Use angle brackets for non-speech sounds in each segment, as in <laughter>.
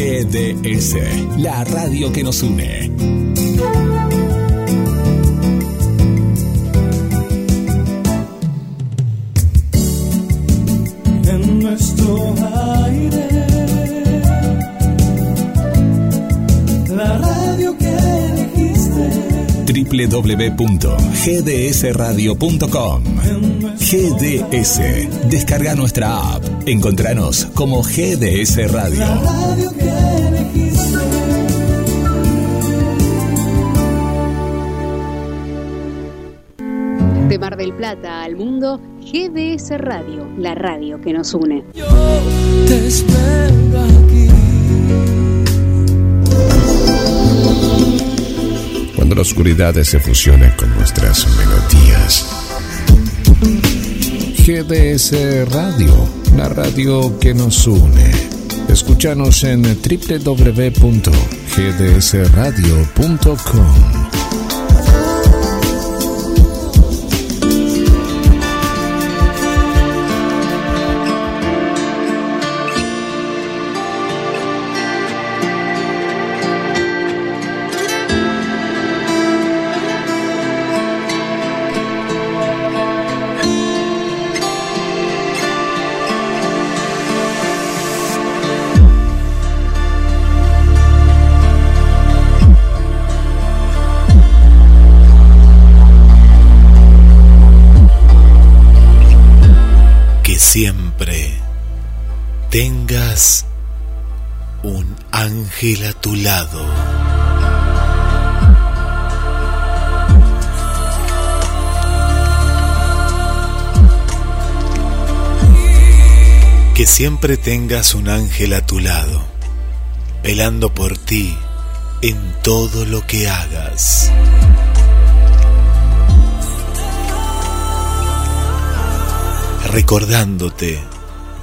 GDS, la radio que nos une. En nuestro aire, la radio que elegiste. www.gdsradio.com GDS. Descarga nuestra app. Encontranos como GDS Radio. Plata al mundo, GDS Radio, la radio que nos une. Yo te espero aquí. Cuando la oscuridad se fusione con nuestras melodías. GDS Radio, la radio que nos une. Escúchanos en www.gdsradio.com. ángel a tu lado. Que siempre tengas un ángel a tu lado, velando por ti en todo lo que hagas. recordándote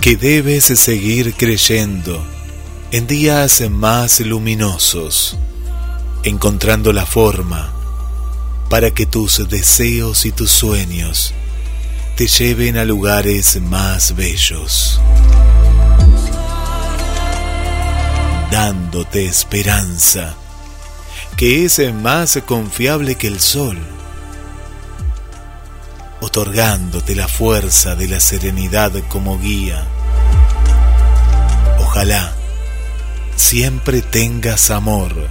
que debes seguir creyendo en días más luminosos, encontrando la forma para que tus deseos y tus sueños te lleven a lugares más bellos, dándote esperanza, que es más confiable que el sol otorgándote la fuerza de la serenidad como guía. Ojalá siempre tengas amor,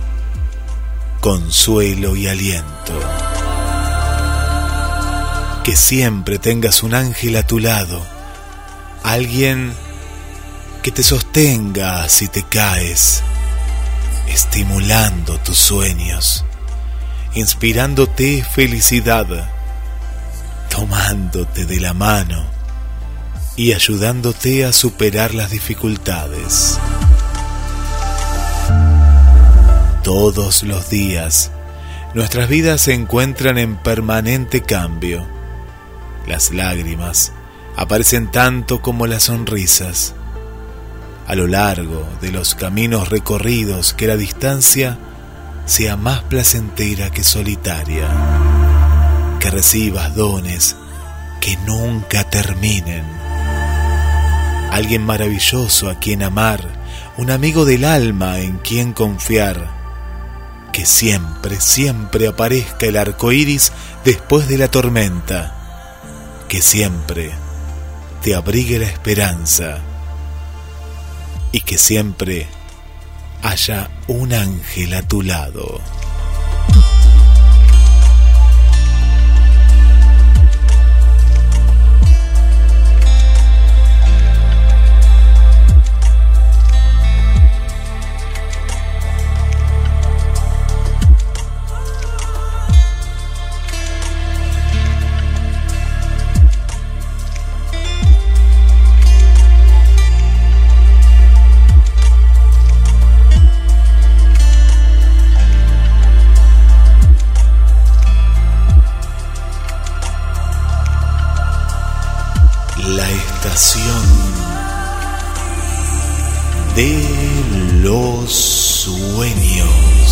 consuelo y aliento. Que siempre tengas un ángel a tu lado, alguien que te sostenga si te caes, estimulando tus sueños, inspirándote felicidad tomándote de la mano y ayudándote a superar las dificultades. Todos los días, nuestras vidas se encuentran en permanente cambio. Las lágrimas aparecen tanto como las sonrisas. A lo largo de los caminos recorridos que la distancia sea más placentera que solitaria que recibas dones que nunca terminen. Alguien maravilloso a quien amar, un amigo del alma en quien confiar. Que siempre, siempre aparezca el arco iris después de la tormenta. Que siempre te abrigue la esperanza. Y que siempre haya un ángel a tu lado. De los sueños.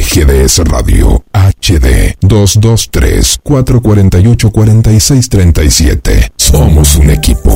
GDS Radio HD 223 448 4637. Somos un equipo.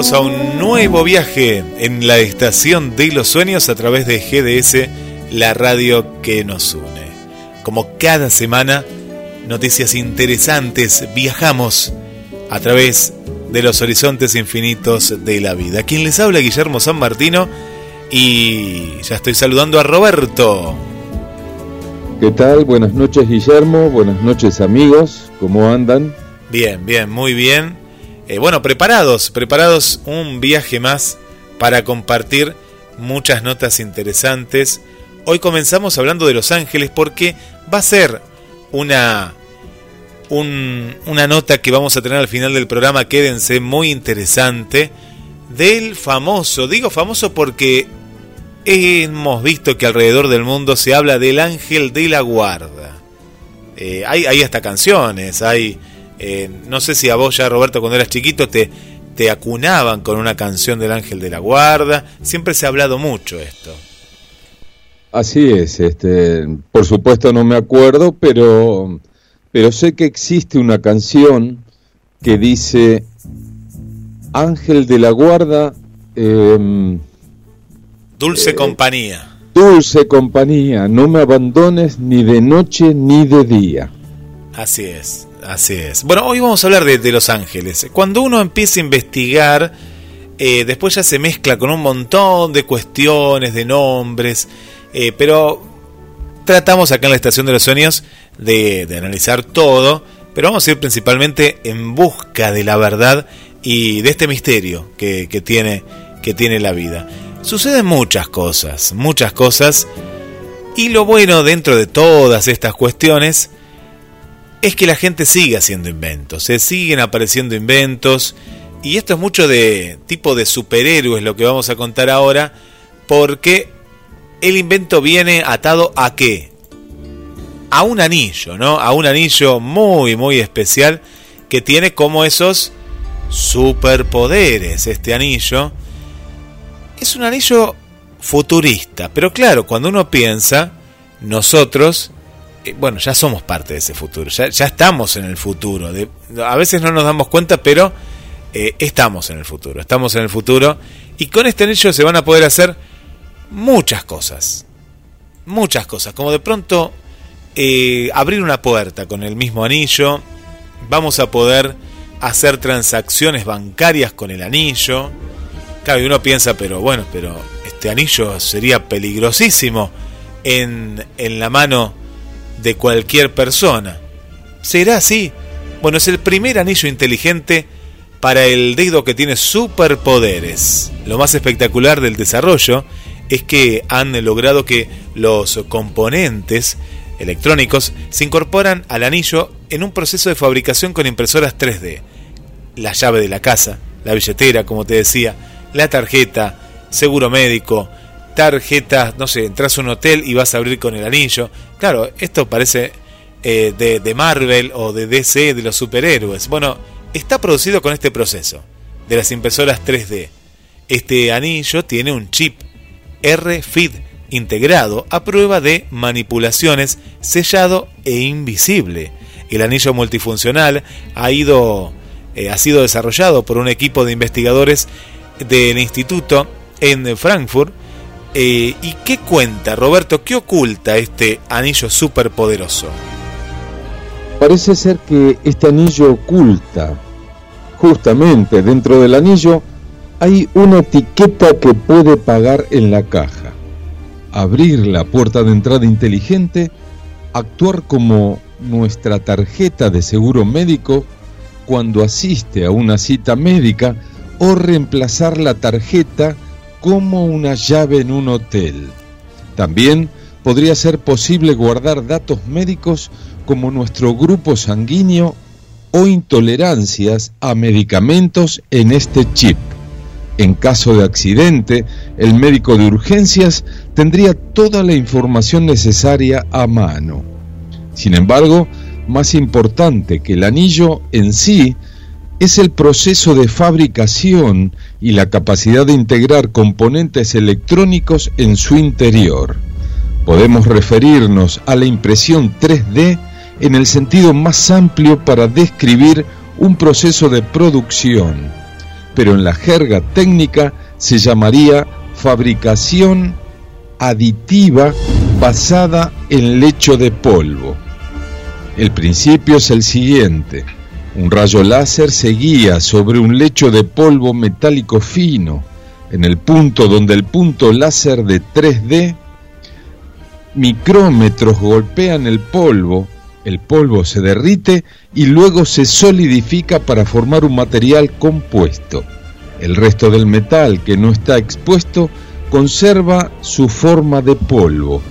Bienvenidos a un nuevo viaje en la estación de los sueños a través de GDS, la radio que nos une. Como cada semana, noticias interesantes, viajamos a través de los horizontes infinitos de la vida. Quien les habla, Guillermo San Martino, y ya estoy saludando a Roberto. ¿Qué tal? Buenas noches, Guillermo. Buenas noches, amigos. ¿Cómo andan? Bien, bien, muy bien. Eh, bueno, preparados, preparados un viaje más para compartir muchas notas interesantes. Hoy comenzamos hablando de Los Ángeles porque va a ser una, una nota que vamos a tener al final del programa, quédense, muy interesante, del famoso, digo famoso porque hemos visto que alrededor del mundo se habla del ángel de la guarda. Eh, hay, hay hasta canciones, hay eh, no sé si a vos ya, Roberto, cuando eras chiquito, te, te acunaban con una canción del Ángel de la Guarda. Siempre se ha hablado mucho esto. Así es, este, por supuesto no me acuerdo, pero, pero sé que existe una canción que dice Ángel de la Guarda. Em, dulce eh, compañía. Dulce compañía, no me abandones ni de noche ni de día. Así es. Así es. Bueno, hoy vamos a hablar de, Los Ángeles. Cuando uno empieza a investigar, eh, después ya se mezcla con un montón de cuestiones, de nombres, eh, pero tratamos acá en la Estación de los Sueños de, analizar todo, pero vamos a ir principalmente en busca de la verdad y de este misterio que, que, tiene, que tiene la vida. Suceden muchas cosas, muchas cosas, y lo bueno dentro de todas estas cuestiones es que la gente sigue haciendo inventos, se siguen apareciendo inventos, y esto es mucho de tipo de superhéroes lo que vamos a contar ahora, porque el invento viene atado a qué? A un anillo, ¿no? A un anillo muy, muy especial que tiene como esos superpoderes, este anillo. Es un anillo futurista, pero claro, cuando uno piensa, nosotros eh, bueno, ya somos parte de ese futuro, ya, estamos en el futuro. a veces no nos damos cuenta, pero eh, estamos en el futuro, estamos en el futuro. Y con este anillo se van a poder hacer muchas cosas, muchas cosas, como de pronto eh, abrir una puerta con el mismo anillo, vamos a poder hacer transacciones bancarias con el anillo. Claro, y uno piensa, pero bueno, pero este anillo sería peligrosísimo en, en la mano de cualquier persona. ¿Será así? Bueno, es el primer anillo inteligente para el dedo que tiene superpoderes. Lo más espectacular del desarrollo es que han logrado que los componentes electrónicos se incorporan al anillo en un proceso de fabricación con impresoras 3D. La llave de la casa, la billetera, como te decía, la tarjeta, seguro médico, tarjetas, no sé, entras a un hotel y vas a abrir con el anillo. Claro, esto parece eh, de, Marvel o de DC, de los superhéroes. Bueno, está producido con este proceso de las impresoras 3D. Este anillo tiene un chip RFID integrado a prueba de manipulaciones, sellado e invisible. El anillo multifuncional ha, ido, eh, ha sido desarrollado por un equipo de investigadores del instituto en Frankfurt eh, ¿Y qué cuenta, Roberto? ¿Qué oculta este anillo superpoderoso? Parece ser que este anillo oculta, justamente dentro del anillo, hay una etiqueta que puede pagar en la caja. Abrir la puerta de entrada inteligente, actuar como nuestra tarjeta de seguro médico cuando asiste a una cita médica o reemplazar la tarjeta como una llave en un hotel. También podría ser posible guardar datos médicos como nuestro grupo sanguíneo o intolerancias a medicamentos en este chip. En caso de accidente, el médico de urgencias tendría toda la información necesaria a mano. Sin embargo, más importante que el anillo en sí es el proceso de fabricación y la capacidad de integrar componentes electrónicos en su interior. Podemos referirnos a la impresión 3D en el sentido más amplio para describir un proceso de producción, pero en la jerga técnica se llamaría fabricación aditiva basada en lecho de polvo. El principio es el siguiente. Un rayo láser se guía sobre un lecho de polvo metálico fino, en el punto donde el punto láser de 3D, micrómetros golpean el polvo, el polvo se derrite y luego se solidifica para formar un material compuesto. El resto del metal que no está expuesto conserva su forma de polvo.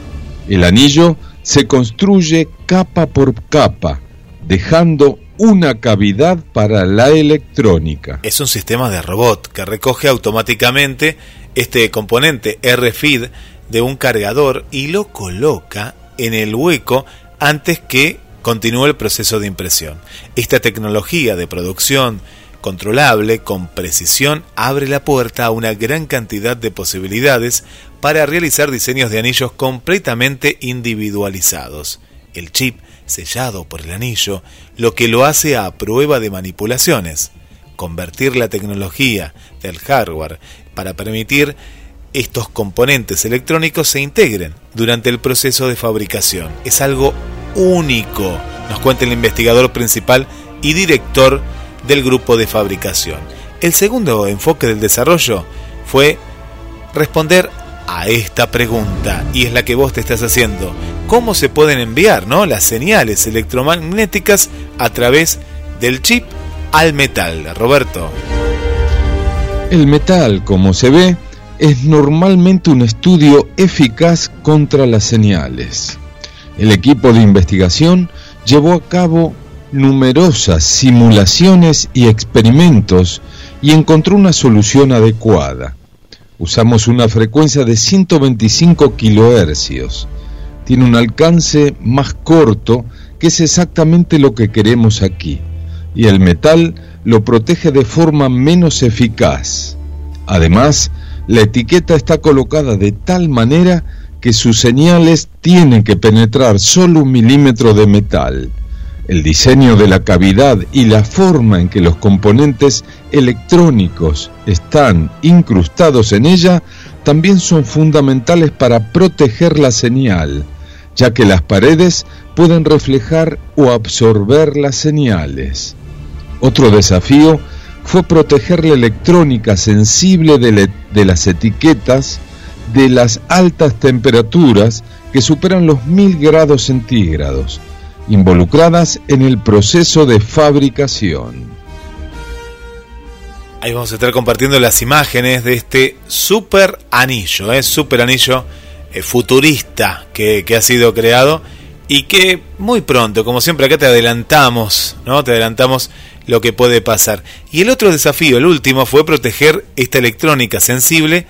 El anillo se construye capa por capa, dejando una cavidad para la electrónica. Es un sistema de robot que recoge automáticamente este componente RFID de un cargador y lo coloca en el hueco antes que continúe el proceso de impresión. Esta tecnología de producción controlable con precisión abre la puerta a una gran cantidad de posibilidades para realizar diseños de anillos completamente individualizados. El chip sellado por el anillo, lo que lo hace a prueba de manipulaciones. Convertir la tecnología del hardware para permitir estos componentes electrónicos se integren durante el proceso de fabricación. Es algo único, nos cuenta el investigador principal y director del grupo de fabricación. El segundo enfoque del desarrollo fue responder a esta pregunta y es la que vos te estás haciendo. ¿Cómo se pueden enviar ¿no? las señales electromagnéticas a través del chip al metal? Roberto. El metal, como se ve, es normalmente un estudio eficaz contra las señales. El equipo de investigación llevó a cabo numerosas simulaciones y experimentos y encontró una solución adecuada. Usamos una frecuencia de 125 kHz. Tiene un alcance más corto, que es exactamente lo que queremos aquí, y el metal lo protege de forma menos eficaz. Además, la etiqueta está colocada de tal manera que sus señales tienen que penetrar solo un milímetro de metal. El diseño de la cavidad y la forma en que los componentes electrónicos están incrustados en ella también son fundamentales para proteger la señal, ya que las paredes pueden reflejar o absorber las señales. Otro desafío fue proteger la electrónica sensible de, las etiquetas de las altas temperaturas que superan los mil grados centígrados involucradas en el proceso de fabricación. Ahí vamos a estar compartiendo las imágenes de este super anillo, ¿eh? super anillo eh, futurista que, ha sido creado y que muy pronto, como siempre acá te adelantamos, ¿no? Te adelantamos lo que puede pasar. Y el otro desafío, el último, fue proteger esta electrónica sensible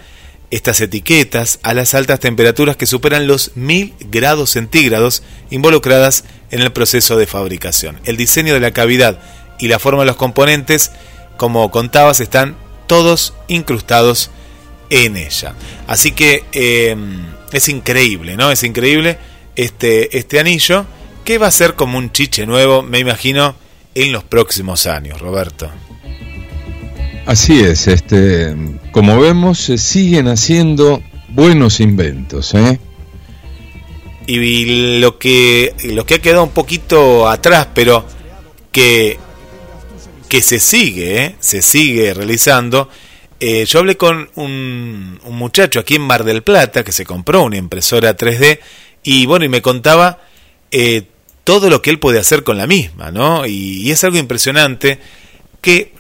estas etiquetas a las altas temperaturas que superan los 1000 grados centígrados involucradas en el proceso de fabricación. El diseño de la cavidad y la forma de los componentes, como contabas, están todos incrustados en ella. Así que em, es increíble, ¿no? Es increíble este, este anillo que va a ser como un chiche nuevo, me imagino, en los próximos años, Roberto. Así es, este, como vemos, se siguen haciendo buenos inventos, ¿eh? Y lo que, lo que ha quedado un poquito atrás, pero que, que se sigue, ¿eh? se sigue realizando. Eh, yo hablé con un, un, muchacho aquí en Mar del Plata que se compró una impresora 3D y bueno, y me contaba eh, todo lo que él puede hacer con la misma, ¿no? Y, y es algo impresionante que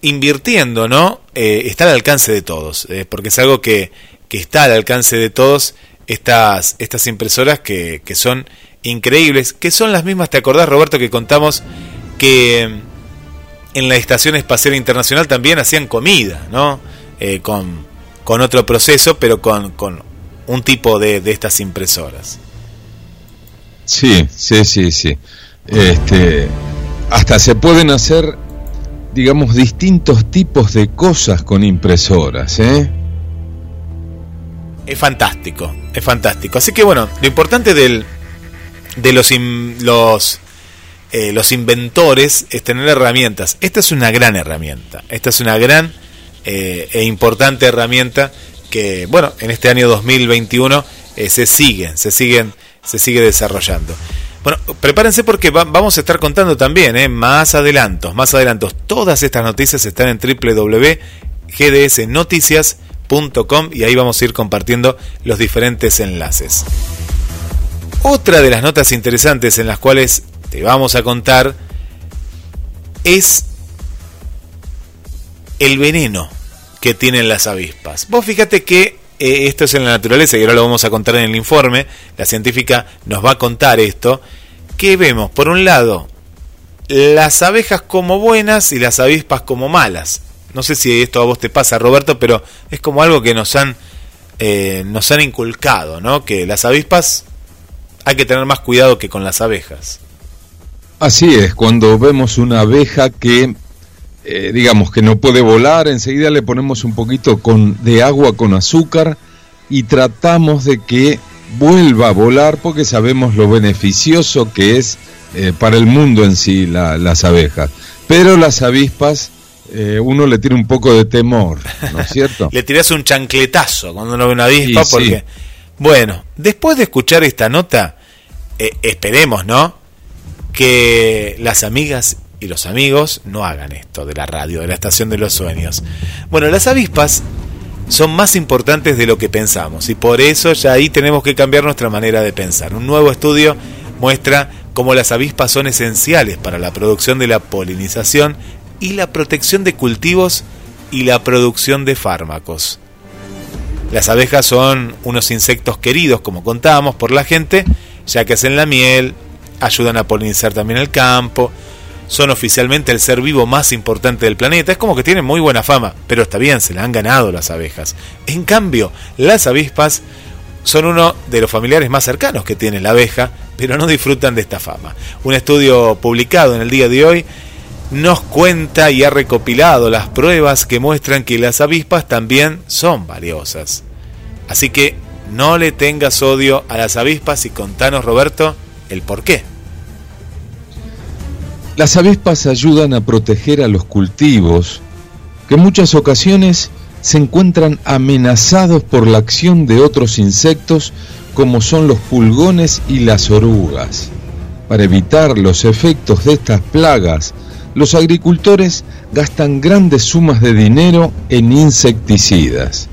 invirtiendo, ¿no? Eh, está al alcance de todos, eh, porque es algo que, que, está al alcance de todos estas, estas impresoras que, que, son increíbles, que son las mismas, ¿te acordás Roberto que contamos que en la Estación Espacial Internacional también hacían comida, ¿no? Eh, con, con, otro proceso, pero con, con un tipo de, de, estas impresoras. Sí, sí, sí, sí. Este, hasta se pueden hacer digamos, distintos tipos de cosas con impresoras, ¿eh? Es fantástico, es fantástico. Así que bueno, lo importante del, de los, eh, los inventores es tener herramientas. Esta es una gran herramienta, esta es una gran eh, e importante herramienta que, bueno, en este año 2021 eh, se siguen, se siguen, se sigue desarrollando. Bueno, prepárense porque vamos a estar contando también eh, más adelantos, más adelantos. Todas estas noticias están en www.gdsnoticias.com y ahí vamos a ir compartiendo los diferentes enlaces. Otra de las notas interesantes en las cuales te vamos a contar es el veneno que tienen las avispas. Vos fíjate que esto es en la naturaleza y ahora lo vamos a contar en el informe. La científica nos va a contar esto. Que vemos, por un lado, las abejas como buenas y las avispas como malas. No sé si esto a vos te pasa, Roberto, pero es como algo que nos han, eh, nos han inculcado, ¿no? Que las avispas hay que tener más cuidado que con las abejas. Así es, cuando vemos una abeja que eh, digamos que no puede volar, enseguida le ponemos un poquito con, de agua con azúcar y tratamos de que vuelva a volar porque sabemos lo beneficioso que es eh, para el mundo en sí las abejas. Pero las avispas, eh, uno le tiene un poco de temor, ¿no es cierto? <laughs> le tiras un chancletazo cuando uno ve una avispa porque... Bueno, después de escuchar esta nota, esperemos, ¿no? Que las amigas y los amigos no hagan esto de la radio, de la estación de los sueños. Bueno, las avispas son más importantes de lo que pensamos y por eso ya ahí tenemos que cambiar nuestra manera de pensar. Un nuevo estudio muestra cómo las avispas son esenciales para la producción de la polinización y la protección de cultivos y la producción de fármacos. Las abejas son unos insectos queridos, como contábamos, por la gente, ya que hacen la miel, ayudan a polinizar también el campo, son oficialmente el ser vivo más importante del planeta. Es como que tienen muy buena fama, pero está bien, se la han ganado las abejas. En cambio, las avispas son uno de los familiares más cercanos que tiene la abeja, pero no disfrutan de esta fama. Un estudio publicado en el día de hoy nos cuenta y ha recopilado las pruebas que muestran que las avispas también son valiosas. Así que no le tengas odio a las avispas y contanos, Roberto, el por qué. Las avispas ayudan a proteger a los cultivos que en muchas ocasiones se encuentran amenazados por la acción de otros insectos como son los pulgones y las orugas. Para evitar los efectos de estas plagas, los agricultores gastan grandes sumas de dinero en insecticidas.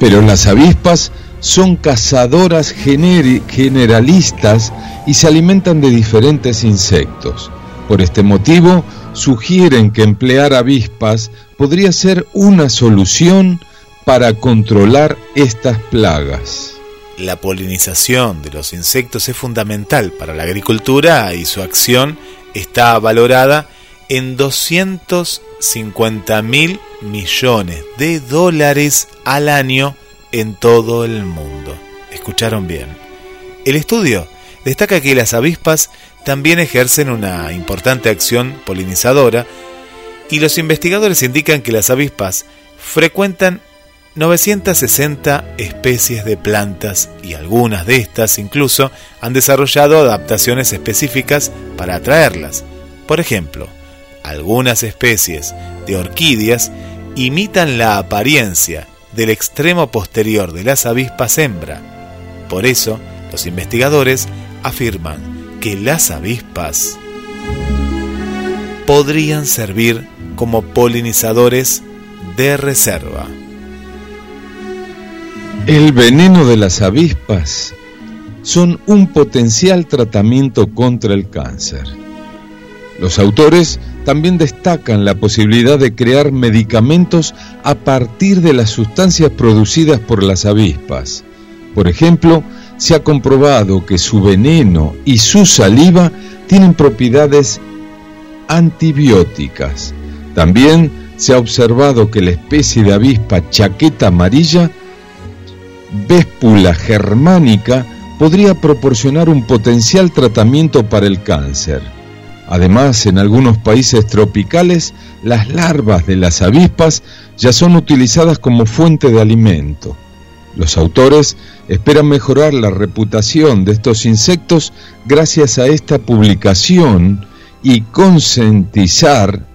Pero las avispas son cazadoras generalistas y se alimentan de diferentes insectos. Por este motivo, sugieren que emplear avispas podría ser una solución para controlar estas plagas. La polinización de los insectos es fundamental para la agricultura y su acción está valorada en 250 mil millones de dólares al año en todo el mundo. ¿Escucharon bien? El estudio destaca que las avispas también ejercen una importante acción polinizadora y los investigadores indican que las avispas frecuentan 960 especies de plantas y algunas de estas incluso han desarrollado adaptaciones específicas para atraerlas. Por ejemplo, algunas especies de orquídeas imitan la apariencia del extremo posterior de las avispas hembra. Por eso, los investigadores afirman que las avispas podrían servir como polinizadores de reserva. El veneno de las avispas son un potencial tratamiento contra el cáncer. Los autores también destacan la posibilidad de crear medicamentos a partir de las sustancias producidas por las avispas. Por ejemplo, se ha comprobado que su veneno y su saliva tienen propiedades antibióticas. También se ha observado que la especie de avispa chaqueta amarilla, Véspula germánica, podría proporcionar un potencial tratamiento para el cáncer. Además, en algunos países tropicales, las larvas de las avispas ya son utilizadas como fuente de alimento. Los autores esperan mejorar la reputación de estos insectos gracias a esta publicación y concientizar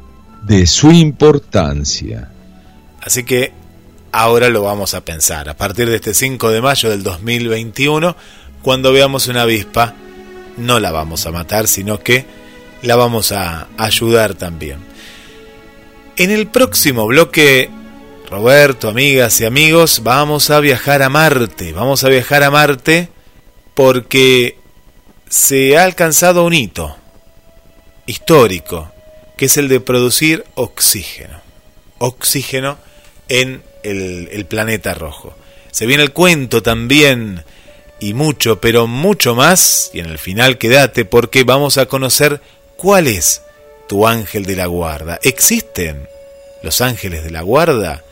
de su importancia. Así que ahora lo vamos a pensar. A partir de este 5 de mayo del 2021, cuando veamos una avispa, no la vamos a matar, sino que la vamos a ayudar también. En el próximo bloque, Roberto, amigas y amigos, vamos a viajar a Marte. Vamos a viajar a Marte porque se ha alcanzado un hito histórico, que es el de producir oxígeno. Oxígeno en el, planeta rojo. Se viene el cuento también y mucho, pero mucho más, y en el final quédate porque vamos a conocer cuál es tu ángel de la guarda. ¿Existen los ángeles de la guarda?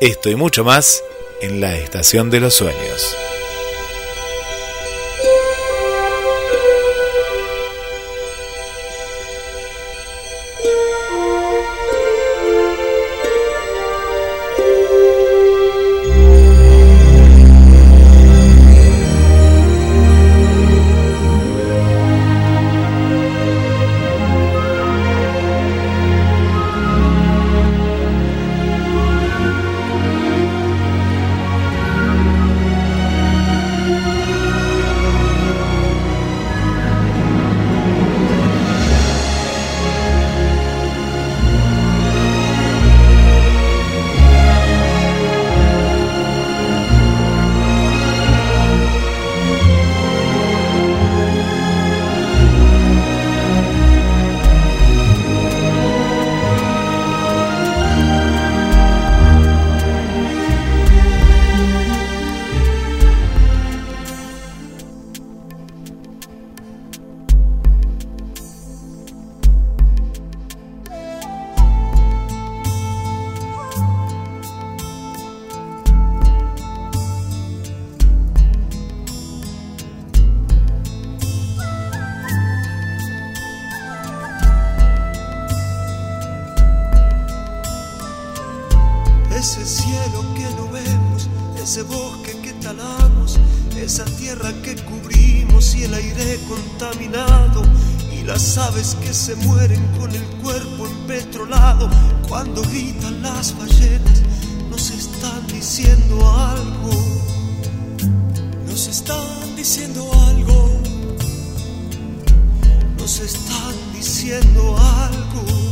Esto y mucho más en la estación de los sueños. ese bosque que talamos, esa tierra que cubrimos y el aire contaminado y las aves que se mueren con el cuerpo empetrolado. Cuando gritan las ballenas nos están diciendo algo. Nos están diciendo algo. Nos están diciendo algo.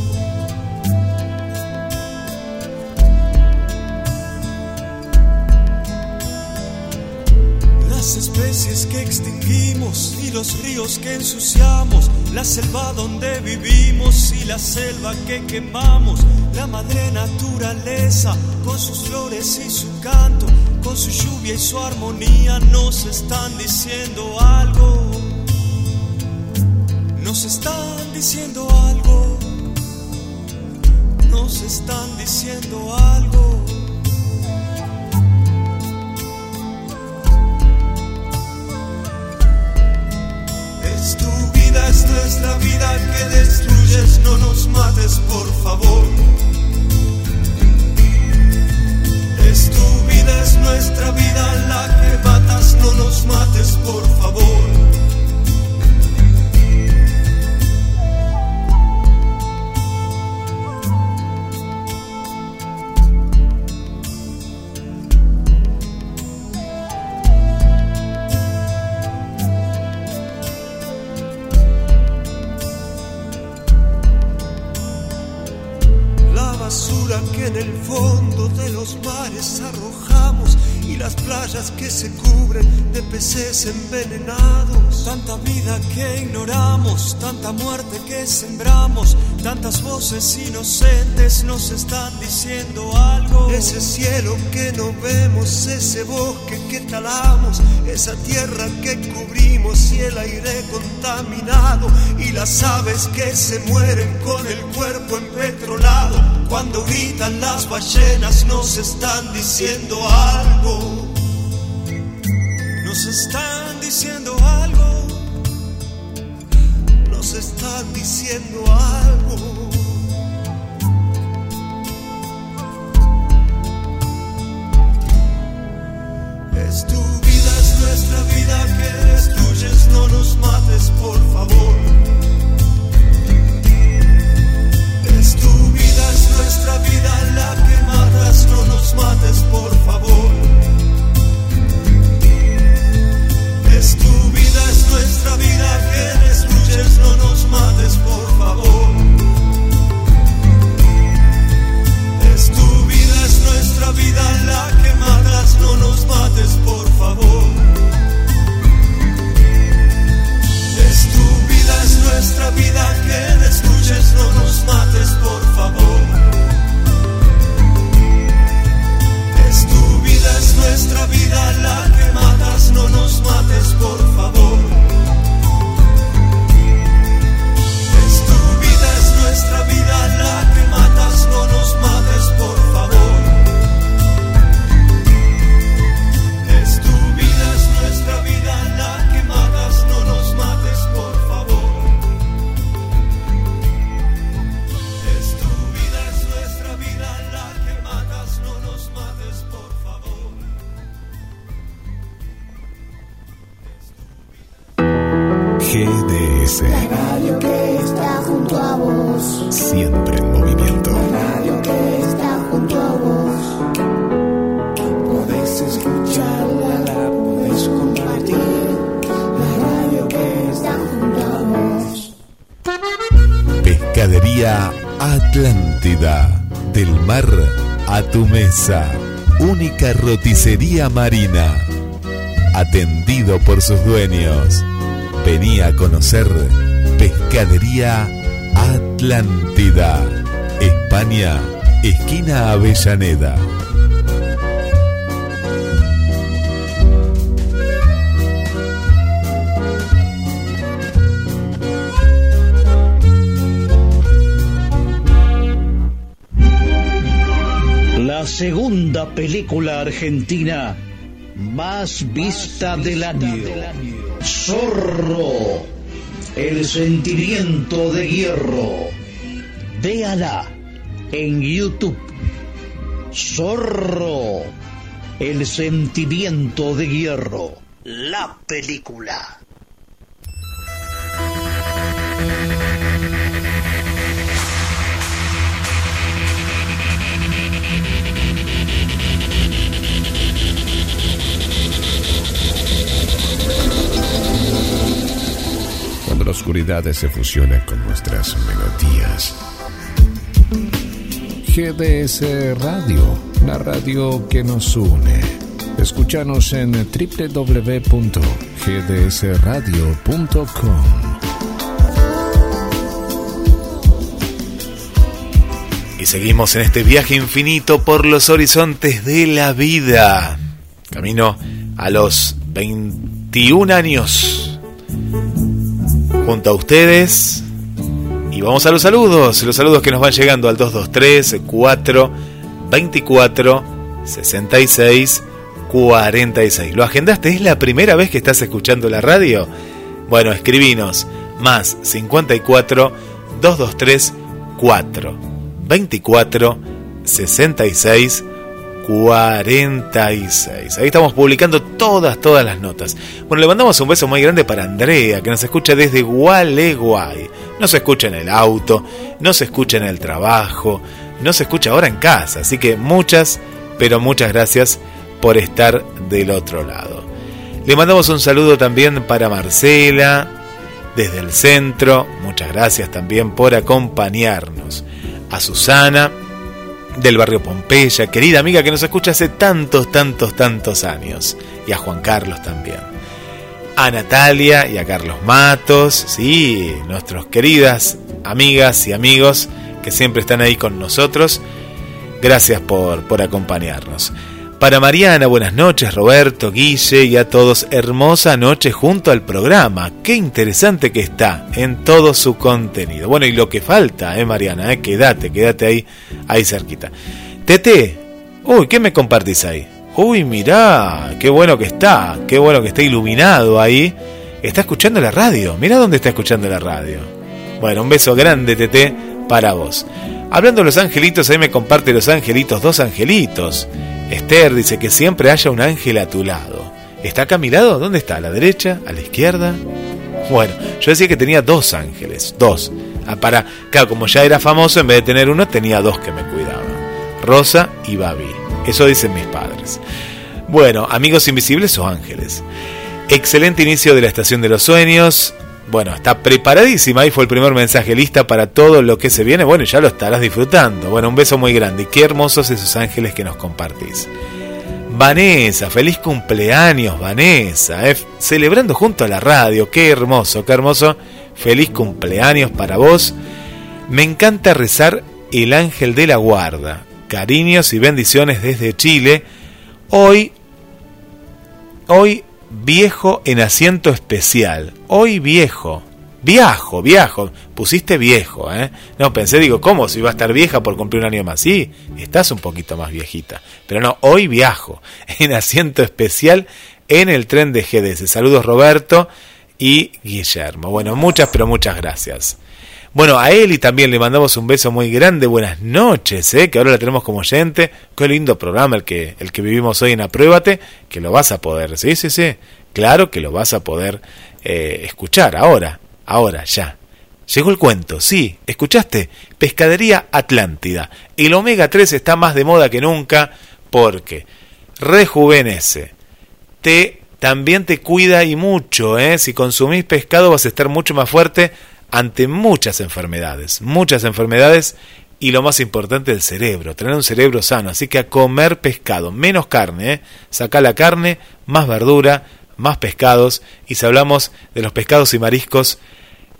especies que extinguimos y los ríos que ensuciamos, la selva donde vivimos y la selva que quemamos, la madre naturaleza con sus flores y su canto, con su lluvia y su armonía nos están diciendo algo, nos están diciendo algo, nos están diciendo algo. es la vida que destruyes, no nos mates por favor. Es tu vida, es nuestra vida la que matas, no nos mates por favor. Inocentes nos están diciendo algo. Ese cielo que no vemos, ese bosque que talamos, esa tierra que cubrimos y el aire contaminado y las aves que se mueren con el cuerpo empetrolado. Cuando gritan las ballenas nos están diciendo algo. Nos están diciendo algo. Nos están diciendo algo. Marina. Atendido por sus dueños. Venía a conocer Pescadería Atlántida. España, esquina Avellaneda. Segunda película argentina más vista del año. Zorro, el sentimiento de hierro. Véala en YouTube. Zorro, el sentimiento de hierro. La película. La oscuridad se fusiona con nuestras melodías. GDS Radio, la radio que nos une. Escúchanos en www.gdsradio.com. Y seguimos en este viaje infinito por los horizontes de la vida. Camino a los 21 años. Junto a ustedes. Y vamos a los saludos. Los saludos que nos van llegando al 223 4 24 66 46. ¿Lo agendaste? ¿Es la primera vez que estás escuchando la radio? Bueno, escribinos. Más 54 223 4 24 66 46. Ahí estamos publicando todas, todas las notas. Bueno, le mandamos un beso muy grande para Andrea, que nos escucha desde Gualeguay. No se escucha en el auto, no se escucha en el trabajo, no se escucha ahora en casa. Así que muchas, pero muchas gracias por estar del otro lado. Le mandamos un saludo también para Marcela, desde el centro. Muchas gracias también por acompañarnos a Susana del barrio Pompeya, querida amiga que nos escucha hace tantos, tantos, tantos años, y a Juan Carlos también. A Natalia y a Carlos Matos, sí, nuestros queridas amigas y amigos que siempre están ahí con nosotros. Gracias por, por acompañarnos. Para Mariana, buenas noches, Roberto, Guille y a todos, hermosa noche junto al programa. Qué interesante que está en todo su contenido. Bueno, y lo que falta, eh, Mariana, eh, quédate, quédate ahí, ahí cerquita. Tete, uy, ¿qué me compartís ahí? Uy, mirá, qué bueno que está, qué bueno que está iluminado ahí. Está escuchando la radio, mirá dónde está escuchando la radio. Bueno, un beso grande, Tete, para vos. Hablando de los angelitos, ahí me comparte los angelitos, dos angelitos. Esther dice que siempre haya un ángel a tu lado. ¿Está acá a mi lado? ¿Dónde está? ¿A la derecha? ¿A la izquierda? Bueno, yo decía que tenía dos ángeles, dos. Ah, para, claro, como ya era famoso, en vez de tener uno, tenía dos que me cuidaban. Rosa y Babi. Eso dicen mis padres. Bueno, amigos invisibles o ángeles. Excelente inicio de la estación de los sueños. Bueno, está preparadísima. Ahí fue el primer mensaje lista para todo lo que se viene. Bueno, ya lo estarás disfrutando. Bueno, un beso muy grande. Qué hermosos esos ángeles que nos compartís. Vanessa, feliz cumpleaños, Vanessa. Eh, celebrando junto a la radio. Qué hermoso, qué hermoso. Feliz cumpleaños para vos. Me encanta rezar el ángel de la guarda. Cariños y bendiciones desde Chile. Hoy, hoy viejo en asiento especial. Hoy viejo. Viajo, viajo. Pusiste viejo, ¿eh? No, pensé, digo, ¿cómo? Si va a estar vieja por cumplir un año más. Sí, estás un poquito más viejita. Pero no, hoy viajo. <laughs> En asiento especial en el tren de GDS. Saludos Roberto y Guillermo. Bueno, muchas, pero muchas gracias. Bueno, a Eli también le mandamos un beso muy grande. Buenas noches, ¿eh? que ahora la tenemos como oyente. Qué lindo programa el que, el que vivimos hoy en Apruébate, que lo vas a poder, sí, sí, sí. Claro que lo vas a poder eh, escuchar ahora, ahora, ya. Llegó el cuento, sí, ¿escuchaste? Pescadería Atlántida. El omega 3 está más de moda que nunca porque rejuvenece, te también te cuida y mucho, ¿eh? Si consumís pescado vas a estar mucho más fuerte ante muchas enfermedades, muchas enfermedades y lo más importante el cerebro, tener un cerebro sano, así que a comer pescado, menos carne, ¿eh? saca la carne, más verdura, más pescados y si hablamos de los pescados y mariscos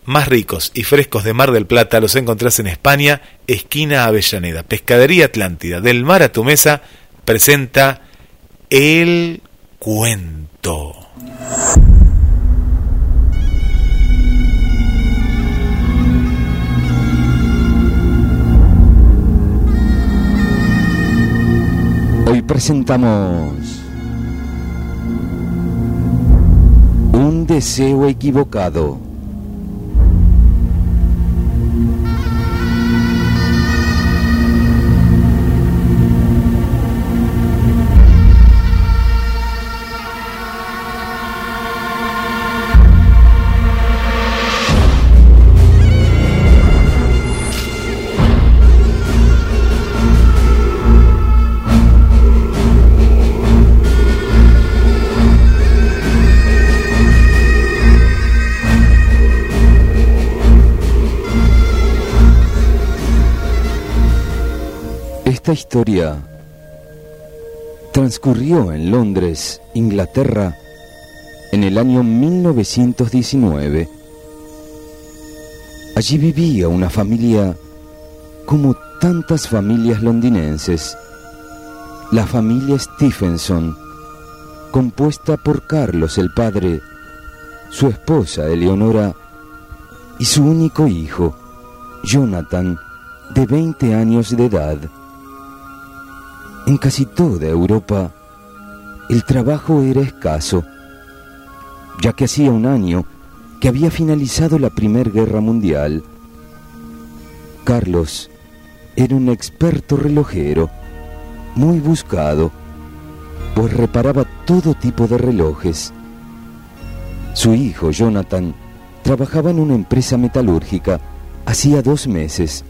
más ricos y frescos de Mar del Plata los encontrás en España, esquina Avellaneda. Pescadería Atlántida, del mar a tu mesa, presenta el cuento. Hoy presentamos un deseo equivocado. Esta historia transcurrió en Londres, Inglaterra, en el año 1919. Allí vivía una familia como tantas familias londinenses, la familia Stephenson, compuesta por Carlos el padre, su esposa Eleonora y su único hijo, Jonathan, de 20 años de edad. En casi toda Europa, el trabajo era escaso, ya que hacía un año que había finalizado la Primera Guerra Mundial. Carlos era un experto relojero, muy buscado, pues reparaba todo tipo de relojes. Su hijo, Jonathan, trabajaba en una empresa metalúrgica hacía dos meses.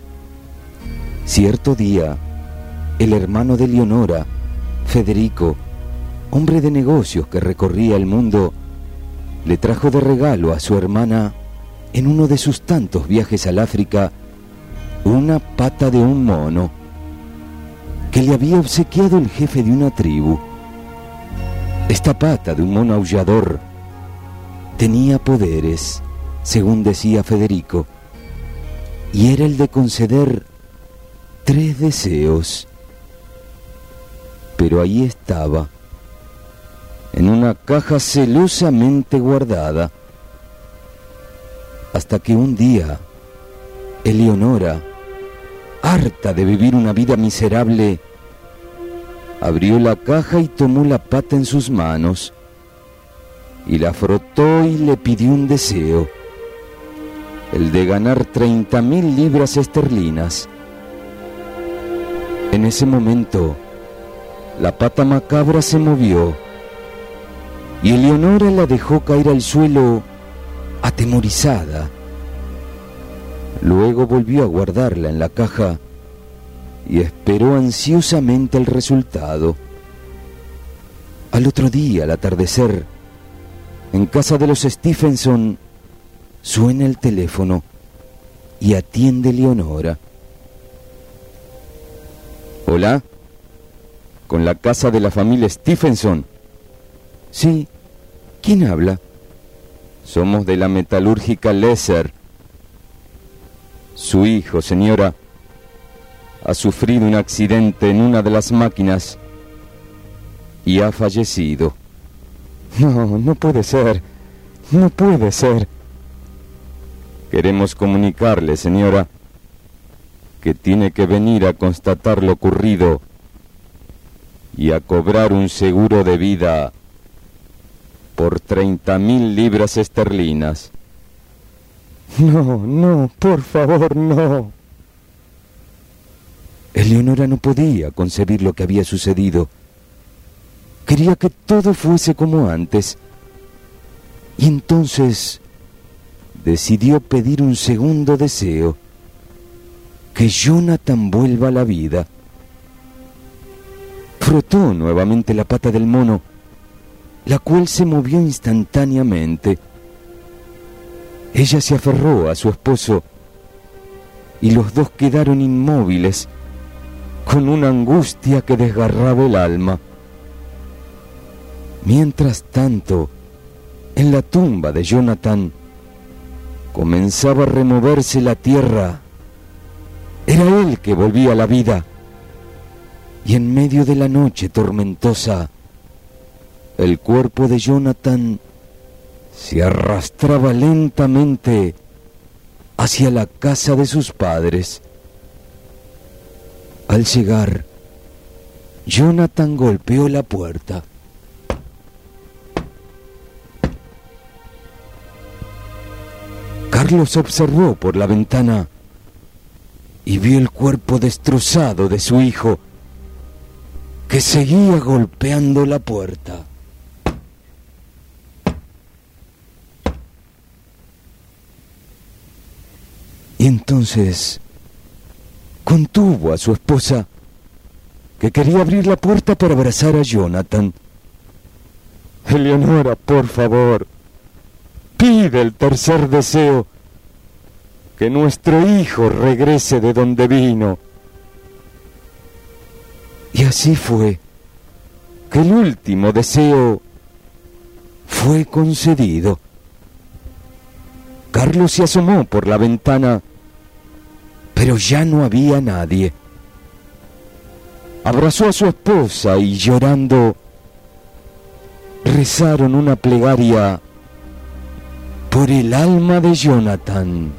Cierto día, el hermano de Leonora, Federico, hombre de negocios que recorría el mundo, le trajo de regalo a su hermana, en uno de sus tantos viajes al África, una pata de un mono que le había obsequiado el jefe de una tribu. Esta pata de un mono aullador tenía poderes, según decía Federico, y era el de conceder tres deseos pero ahí estaba, en una caja celosamente guardada, hasta que un día, Eleonora, harta de vivir una vida miserable, abrió la caja y tomó la pata en sus manos, y la frotó y le pidió un deseo, el de ganar treinta mil libras esterlinas. En ese momento, la pata macabra se movió y Eleonora la dejó caer al suelo atemorizada. Luego volvió a guardarla en la caja y esperó ansiosamente el resultado. Al otro día, al atardecer, en casa de los Stephenson, suena el teléfono y atiende Leonora. ¿Hola? Con la casa de la familia Stephenson. Sí, ¿quién habla? Somos de la metalúrgica Lesser. Su hijo, señora, ha sufrido un accidente en una de las máquinas y ha fallecido. No, no puede ser. No puede ser. Queremos comunicarle, señora, que tiene que venir a constatar lo ocurrido y a cobrar un seguro de vida por treinta mil libras esterlinas. No, no, por favor, no. Eleonora no podía concebir lo que había sucedido. Quería que todo fuese como antes. Y entonces decidió pedir un segundo deseo, que Jonathan vuelva a la vida. Frotó nuevamente la pata del mono, la cual se movió instantáneamente. Ella se aferró a su esposo y los dos quedaron inmóviles con una angustia que desgarraba el alma. Mientras tanto, en la tumba de Jonathan comenzaba a removerse la tierra. Era él que volvía a la vida. Y en medio de la noche tormentosa, el cuerpo de Jonathan se arrastraba lentamente hacia la casa de sus padres. Al llegar, Jonathan golpeó la puerta. Carlos observó por la ventana y vio el cuerpo destrozado de su hijo que seguía golpeando la puerta. Y entonces contuvo a su esposa, que quería abrir la puerta para abrazar a Jonathan. Eleonora, por favor, pide el tercer deseo, que nuestro hijo regrese de donde vino. Y así fue, que el último deseo fue concedido. Carlos se asomó por la ventana pero ya no había nadie. Abrazó a su esposa y llorando rezaron una plegaria por el alma de Jonathan.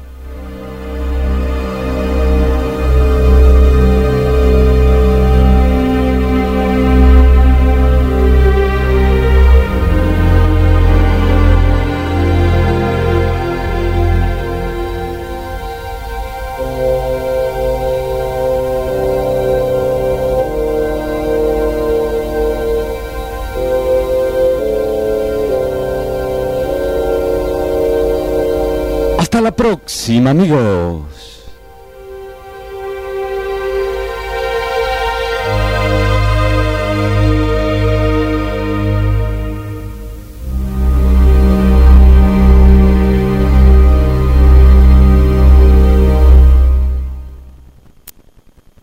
Próxima, amigos.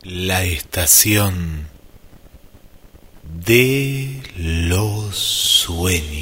La estación de los sueños.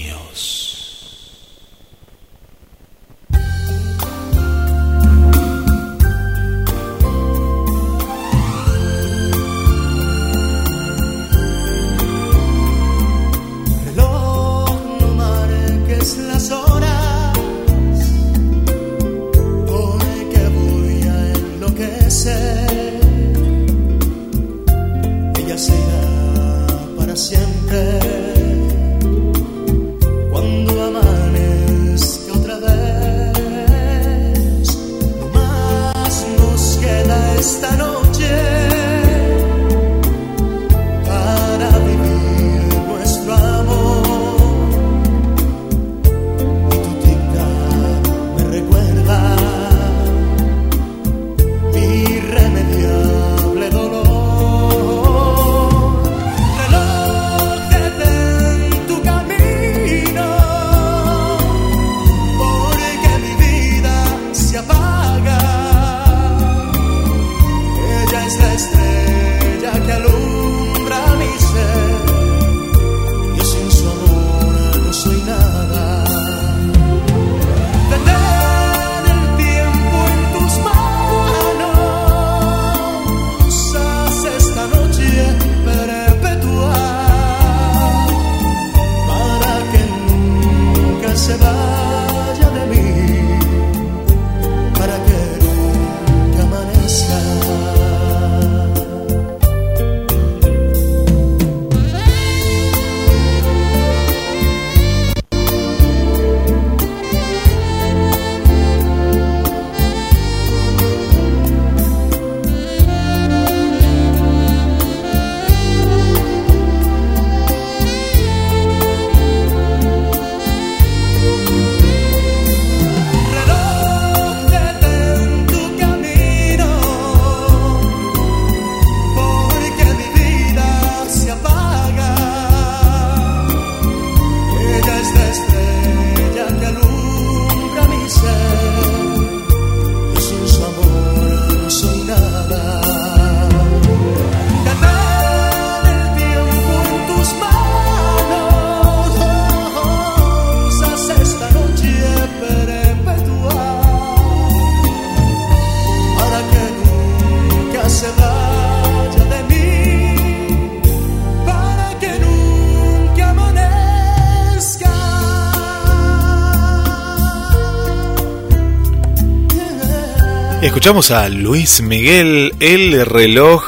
Escuchamos a Luis Miguel, el reloj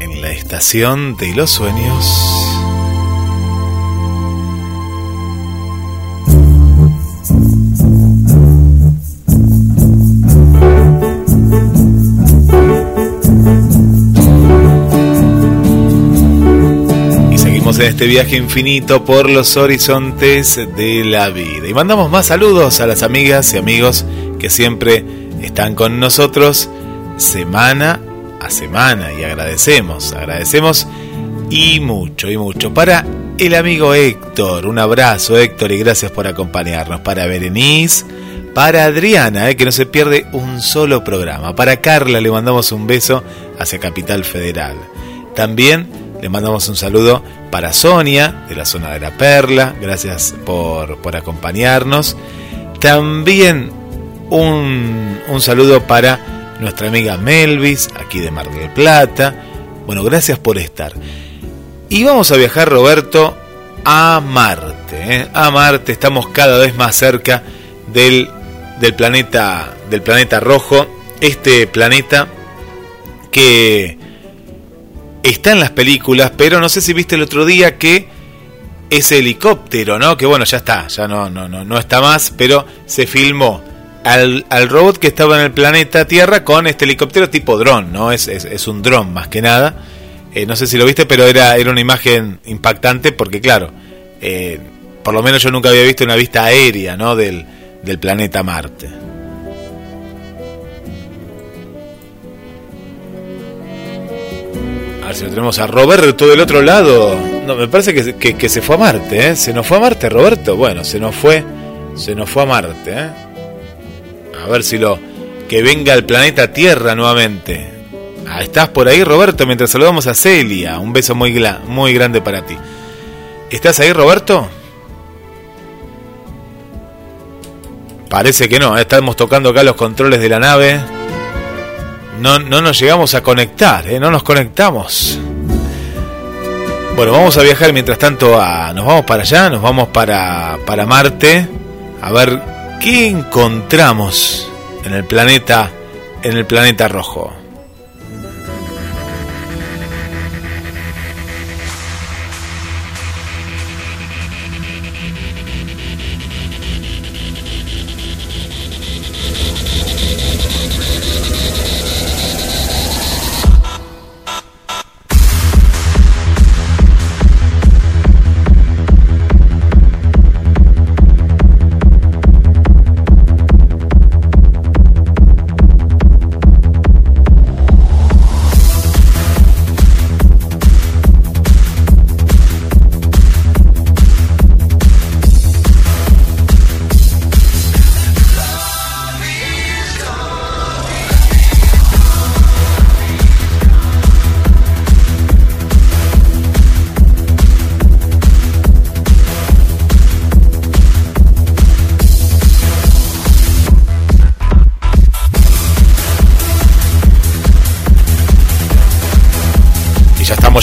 en la estación de los sueños. En este viaje infinito por los horizontes de la vida. Y mandamos más saludos a las amigas y amigos que siempre están con nosotros semana a semana y agradecemos, agradecemos y mucho y mucho. Para el amigo Héctor, un abrazo Héctor y gracias por acompañarnos. Para Berenice, para Adriana, eh, que no se pierde un solo programa. Para Carla le mandamos un beso hacia Capital Federal. También le mandamos un saludo para Sonia, de la zona de la Perla. Gracias por, por acompañarnos. También un, un saludo para nuestra amiga Melvis, aquí de Mar del Plata. Bueno, gracias por estar. Y vamos a viajar, Roberto, a Marte. ¿eh? A Marte, estamos cada vez más cerca del, del, planeta, del planeta rojo. Este planeta que está en las películas, pero no sé si viste el otro día que ese helicóptero, ¿no? Que bueno, ya está, ya no, no, no, no está más, pero se filmó al, al, robot que estaba en el planeta Tierra con este helicóptero tipo dron, ¿no? Es, es, un dron más que nada. Eh, no sé si lo viste, pero era, era una imagen impactante porque, claro, eh, por lo menos yo nunca había visto una vista aérea, ¿no? Del, del planeta Marte. A ver si lo tenemos a Roberto del otro lado. No, me parece que, que, que se fue a Marte, ¿eh? ¿Se nos fue a Marte, Roberto? Bueno, se nos fue, se nos fue a Marte, ¿eh? A ver si lo. Que venga el planeta Tierra nuevamente. Ah, ¿Estás por ahí, Roberto? Mientras saludamos a Celia. Un beso muy, muy grande para ti. ¿Estás ahí, Roberto? Parece que no. ¿eh? Estamos tocando acá los controles de la nave. No, no nos llegamos a conectar, ¿eh? no nos conectamos. Bueno, vamos a viajar mientras tanto a. Nos vamos para allá, nos vamos para, para Marte. A ver qué encontramos en el planeta. En el planeta rojo.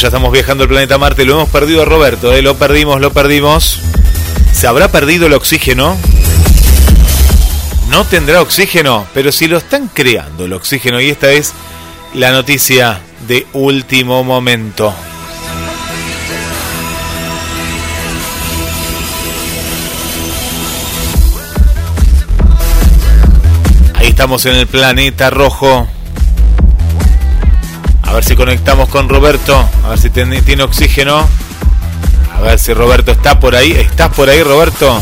Ya estamos viajando al planeta Marte, lo hemos perdido Roberto, ¿eh? lo perdimos, lo perdimos. ¿Se habrá perdido el oxígeno? No tendrá oxígeno, pero si lo están creando el oxígeno, y esta es la noticia de último momento. Ahí estamos en el planeta rojo. Ver si conectamos con Roberto. A ver si tiene, oxígeno. A ver si Roberto está por ahí. ¿Estás por ahí, Roberto?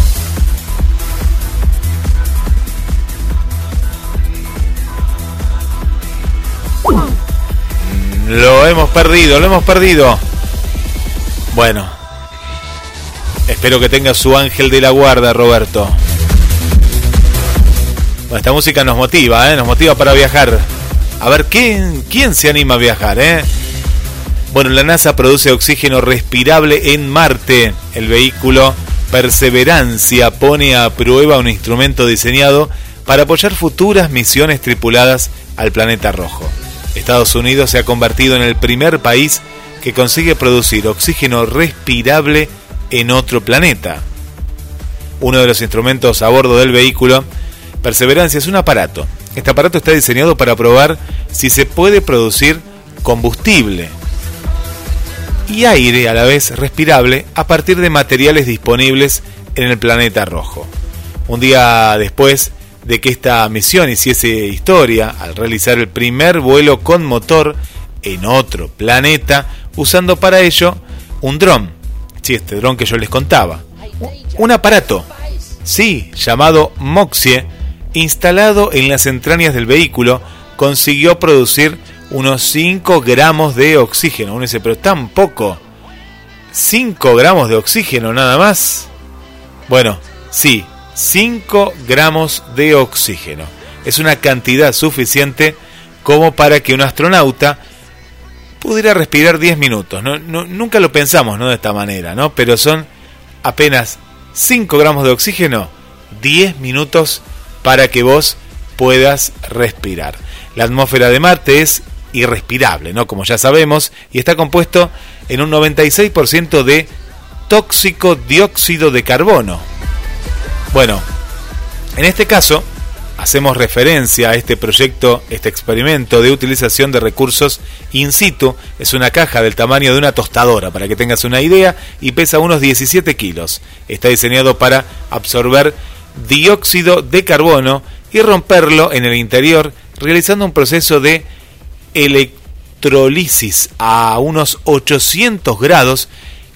Lo hemos perdido, lo hemos perdido. Bueno. Espero que tenga su ángel de la guarda, Roberto. Bueno, esta música nos motiva, ¿eh? Nos motiva para viajar. A ver, ¿quién, quién se anima a viajar? Eh? Bueno, la NASA produce oxígeno respirable en Marte. El vehículo Perseverancia pone a prueba un instrumento diseñado para apoyar futuras misiones tripuladas al planeta rojo. Estados Unidos se ha convertido en el primer país que consigue producir oxígeno respirable en otro planeta. Uno de los instrumentos a bordo del vehículo Perseverancia es un aparato este aparato está diseñado para probar si se puede producir combustible y aire a la vez respirable a partir de materiales disponibles en el planeta rojo. Un día después de que esta misión hiciese historia al realizar el primer vuelo con motor en otro planeta, usando para ello un dron, sí, este dron que yo les contaba, un aparato, sí, llamado Moxie, instalado en las entrañas del vehículo, consiguió producir unos 5 gramos de oxígeno. Uno dice, pero tan poco. 5 gramos de oxígeno nada más. Bueno, sí, 5 gramos de oxígeno. Es una cantidad suficiente como para que un astronauta pudiera respirar 10 minutos. No, nunca lo pensamos ¿no? de esta manera, ¿no? pero son apenas 5 gramos de oxígeno, 10 minutos para que vos puedas respirar. La atmósfera de Marte es irrespirable, ¿no? Como ya sabemos, y está compuesto en un 96% de tóxico dióxido de carbono. Bueno, en este caso, hacemos referencia a este proyecto, este experimento de utilización de recursos in situ. Es una caja del tamaño de una tostadora, para que tengas una idea, y pesa unos 17 kilos. Está diseñado para absorber dióxido de carbono y romperlo en el interior, realizando un proceso de electrolisis a unos 800 grados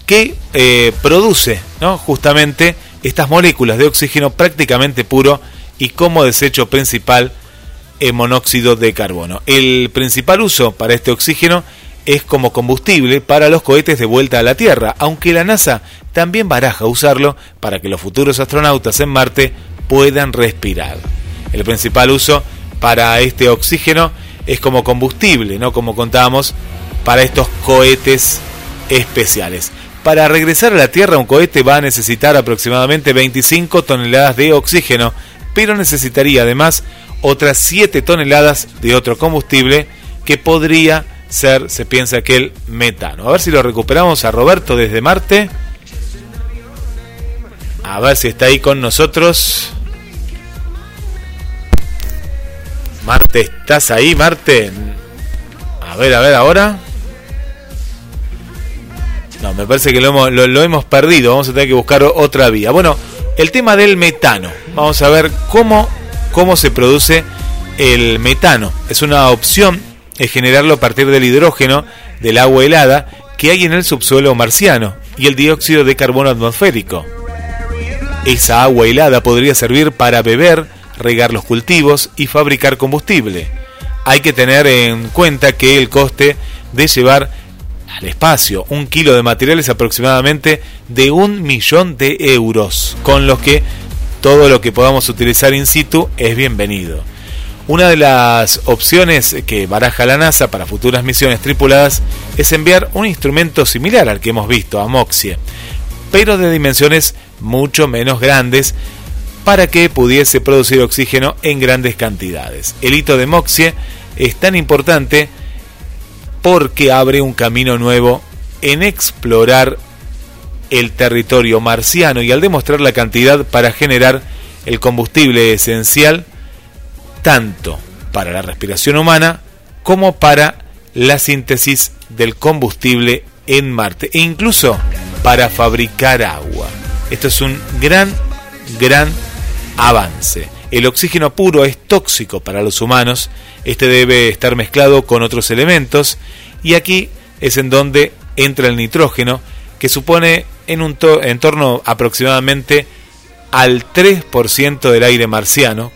que eh, produce ¿no? justamente estas moléculas de oxígeno prácticamente puro y como desecho principal el monóxido de carbono. El principal uso para este oxígeno es como combustible para los cohetes de vuelta a la Tierra, aunque la NASA también baraja usarlo para que los futuros astronautas en Marte puedan respirar. El principal uso para este oxígeno es como combustible, ¿no? Como contábamos, para estos cohetes especiales. Para regresar a la Tierra un cohete va a necesitar aproximadamente 25 toneladas de oxígeno, pero necesitaría además otras 7 toneladas de otro combustible que podría ser, se piensa que el metano. A ver si lo recuperamos a Roberto desde Marte. A ver si está ahí con nosotros. Marte, ¿estás ahí, Marte? A ver, a ver, ahora. No, me parece que lo hemos, lo, hemos perdido. Vamos a tener que buscar otra vía. Bueno, el tema del metano. Vamos a ver cómo, cómo se produce el metano. Es una opción es generarlo a partir del hidrógeno del agua helada que hay en el subsuelo marciano y el dióxido de carbono atmosférico. Esa agua helada podría servir para beber, regar los cultivos y fabricar combustible. Hay que tener en cuenta que el coste de llevar al espacio un kilo de material es aproximadamente de un millón de euros, con los que todo lo que podamos utilizar in situ es bienvenido. Una de las opciones que baraja la NASA para futuras misiones tripuladas es enviar un instrumento similar al que hemos visto, a Moxie, pero de dimensiones mucho menos grandes para que pudiese producir oxígeno en grandes cantidades. El hito de Moxie es tan importante porque abre un camino nuevo en explorar el territorio marciano y al demostrar la cantidad para generar el combustible esencial tanto para la respiración humana como para la síntesis del combustible en Marte e incluso para fabricar agua. Esto es un gran, gran avance. El oxígeno puro es tóxico para los humanos, este debe estar mezclado con otros elementos y aquí es en donde entra el nitrógeno que supone en un entorno aproximadamente al 3% del aire marciano.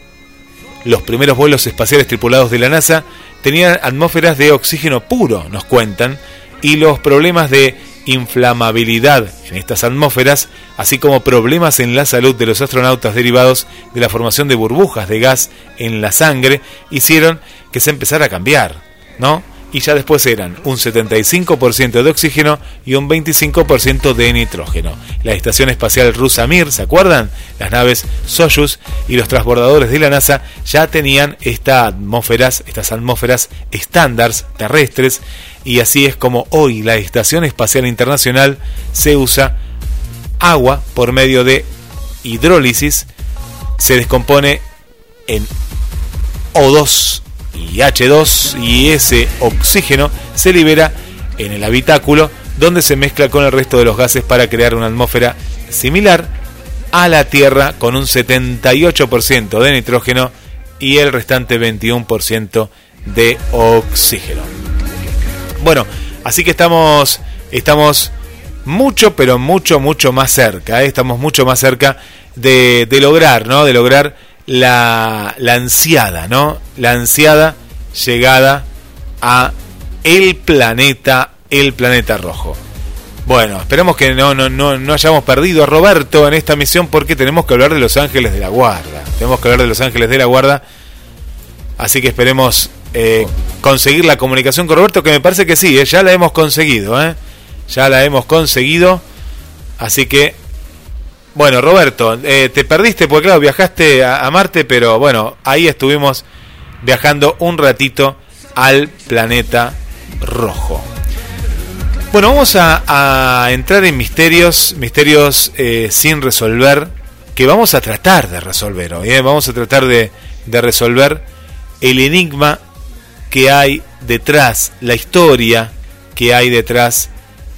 Los primeros vuelos espaciales tripulados de la NASA tenían atmósferas de oxígeno puro, nos cuentan, y los problemas de inflamabilidad en estas atmósferas, así como problemas en la salud de los astronautas derivados de la formación de burbujas de gas en la sangre, hicieron que se empezara a cambiar, ¿no? Y ya después eran un 75% de oxígeno y un 25% de nitrógeno. La Estación Espacial rusa Mir, ¿se acuerdan? Las naves Soyuz y los transbordadores de la NASA ya tenían atmósferas, estas atmósferas estándares terrestres y así es como hoy la Estación Espacial Internacional se usa agua por medio de hidrólisis, se descompone en O2 y H2 y ese oxígeno se libera en el habitáculo donde se mezcla con el resto de los gases para crear una atmósfera similar a la Tierra con un 78% de nitrógeno y el restante 21% de oxígeno. Bueno, así que estamos, estamos mucho, pero mucho, mucho más cerca. ¿eh? Estamos mucho más cerca de, lograr, ¿no? De lograr la, ansiada, ¿no? La ansiada llegada a el planeta, el planeta rojo. Bueno, esperemos que no, no, no, no hayamos perdido a Roberto en esta misión porque tenemos que hablar de los ángeles de la guarda. Tenemos que hablar de los ángeles de la guarda. Así que esperemos eh, conseguir la comunicación con Roberto, que me parece que sí, eh, ya la hemos conseguido. Eh. Ya la hemos conseguido. Así que, bueno, Roberto, te perdiste porque, claro, viajaste a Marte, pero bueno, ahí estuvimos viajando un ratito al planeta rojo. Bueno, vamos a, entrar en misterios, misterios eh, sin resolver, que vamos a tratar de resolver hoy. ¿eh? Vamos a tratar de, resolver el enigma que hay detrás, la historia que hay detrás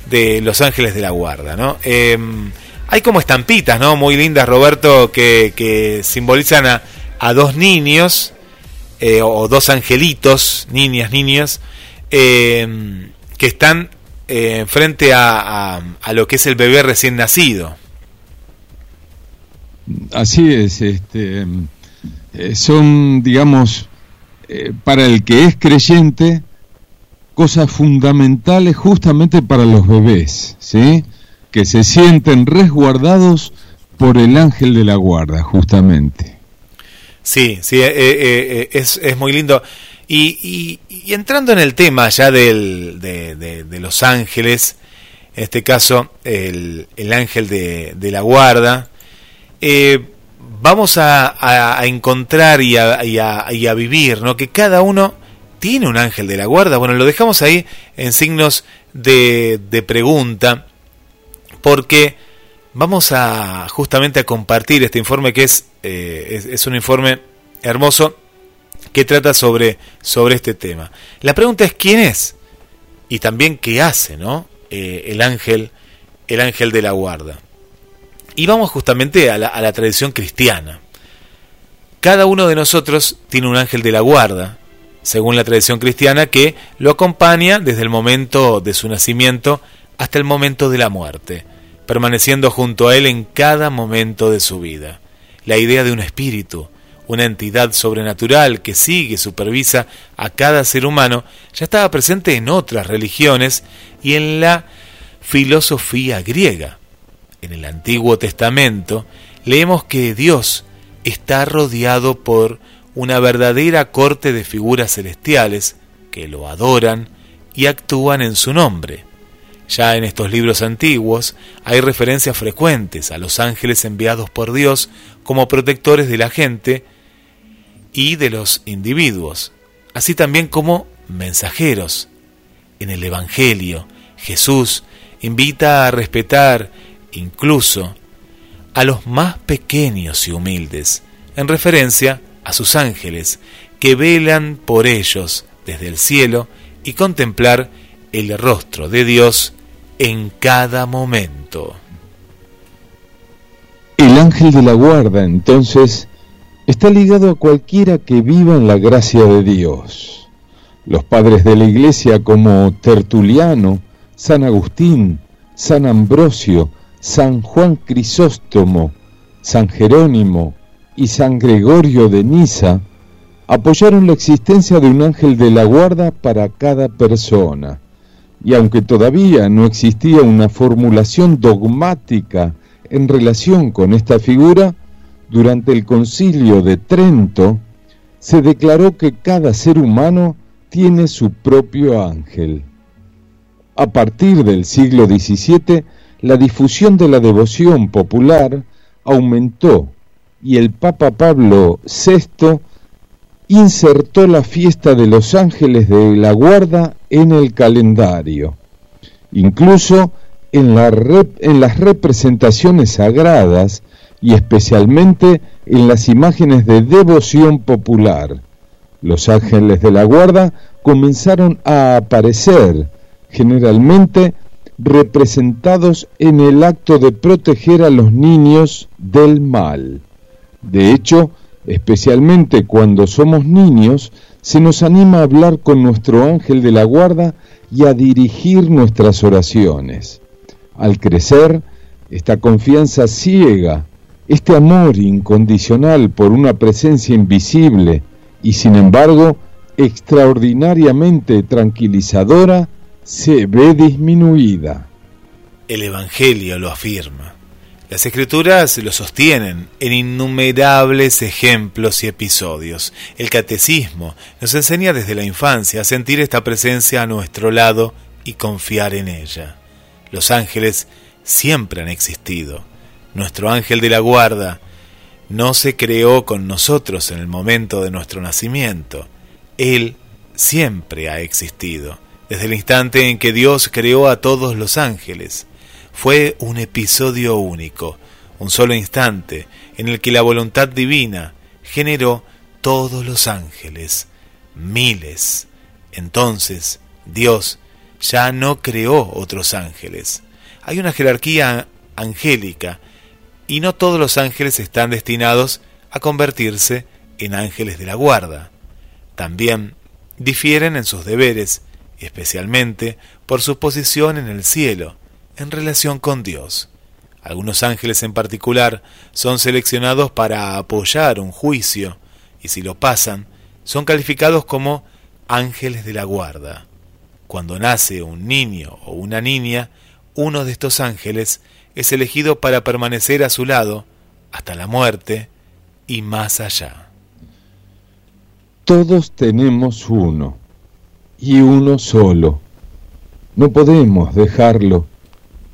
de Los Ángeles de la Guarda. ¿no? Em, hay como estampitas ¿no? muy lindas, Roberto, que, simbolizan a, a, dos niños, eh, o dos angelitos, niñas, niñas, em, que están eh, frente a, a, lo que es el bebé recién nacido. Así es, este, eh, son, digamos, eh, para el que es creyente, cosas fundamentales justamente para los bebés, ¿sí? Que se sienten resguardados por el ángel de la guarda, justamente. Sí, sí, es, es muy lindo. Y, entrando en el tema ya del, de, los ángeles, en este caso el, ángel de, la guarda, eh, vamos a, encontrar y a, y a, vivir, ¿no? Que cada uno tiene un ángel de la guarda. Bueno, lo dejamos ahí en signos de, pregunta, porque vamos a justamente a compartir este informe que es, eh, es un informe hermoso que trata sobre, sobre este tema. La pregunta es quién es y también qué hace, ¿no? Eh, el ángel, el ángel de la guarda. Y vamos justamente a la, a la tradición cristiana. Cada uno de nosotros tiene un ángel de la guarda, según la tradición cristiana, que lo acompaña desde el momento de su nacimiento hasta el momento de la muerte, permaneciendo junto a él en cada momento de su vida. La idea de un espíritu, una entidad sobrenatural que sigue, supervisa a cada ser humano, ya estaba presente en otras religiones y en la filosofía griega. En el Antiguo Testamento leemos que Dios está rodeado por una verdadera corte de figuras celestiales que lo adoran y actúan en su nombre. Ya en estos libros antiguos hay referencias frecuentes a los ángeles enviados por Dios como protectores de la gente, y de los individuos, así también como mensajeros. En el Evangelio, Jesús invita a respetar incluso a los más pequeños y humildes, en referencia a sus ángeles, que velan por ellos desde el cielo y contemplar el rostro de Dios en cada momento. El ángel de la guarda entonces está ligado a cualquiera que viva en la gracia de Dios. Los padres de la iglesia como Tertuliano, San Agustín, San Ambrosio, San Juan Crisóstomo, San Jerónimo y San Gregorio de Niza apoyaron la existencia de un ángel de la guarda para cada persona. Y aunque todavía no existía una formulación dogmática en relación con esta figura, durante el concilio de Trento, se declaró que cada ser humano tiene su propio ángel. A partir del siglo XVII, la difusión de la devoción popular aumentó y el Papa Pablo VI insertó la fiesta de los ángeles de la guarda en el calendario. Incluso en, en las representaciones sagradas y especialmente en las imágenes de devoción popular, Los ángeles de la guarda comenzaron a aparecer, generalmente representados en el acto de proteger a los niños del mal. De hecho, especialmente cuando somos niños, se nos anima a hablar con nuestro ángel de la guarda y a dirigir nuestras oraciones. Al crecer, esta confianza ciega, este amor incondicional por una presencia invisible y sin embargo extraordinariamente tranquilizadora, se ve disminuida. El Evangelio lo afirma. Las escrituras lo sostienen en innumerables ejemplos y episodios. El catecismo nos enseña desde la infancia a sentir esta presencia a nuestro lado y confiar en ella. Los ángeles siempre han existido. Nuestro ángel de la guarda no se creó con nosotros en el momento de nuestro nacimiento. Él siempre ha existido, desde el instante en que Dios creó a todos los ángeles fue un episodio único, un solo instante en el que la voluntad divina generó todos los ángeles, miles. Entonces, Dios ya no creó otros ángeles. Hay una jerarquía angélica y no todos los ángeles están destinados a convertirse en ángeles de la guarda. También difieren en sus deberes, especialmente por su posición en el cielo en relación con Dios. Algunos ángeles en particular son seleccionados para apoyar un juicio y si lo pasan, son calificados como ángeles de la guarda. Cuando nace un niño o una niña, uno de estos ángeles es elegido para permanecer a su lado hasta la muerte y más allá. Todos tenemos uno, y uno solo. No podemos dejarlo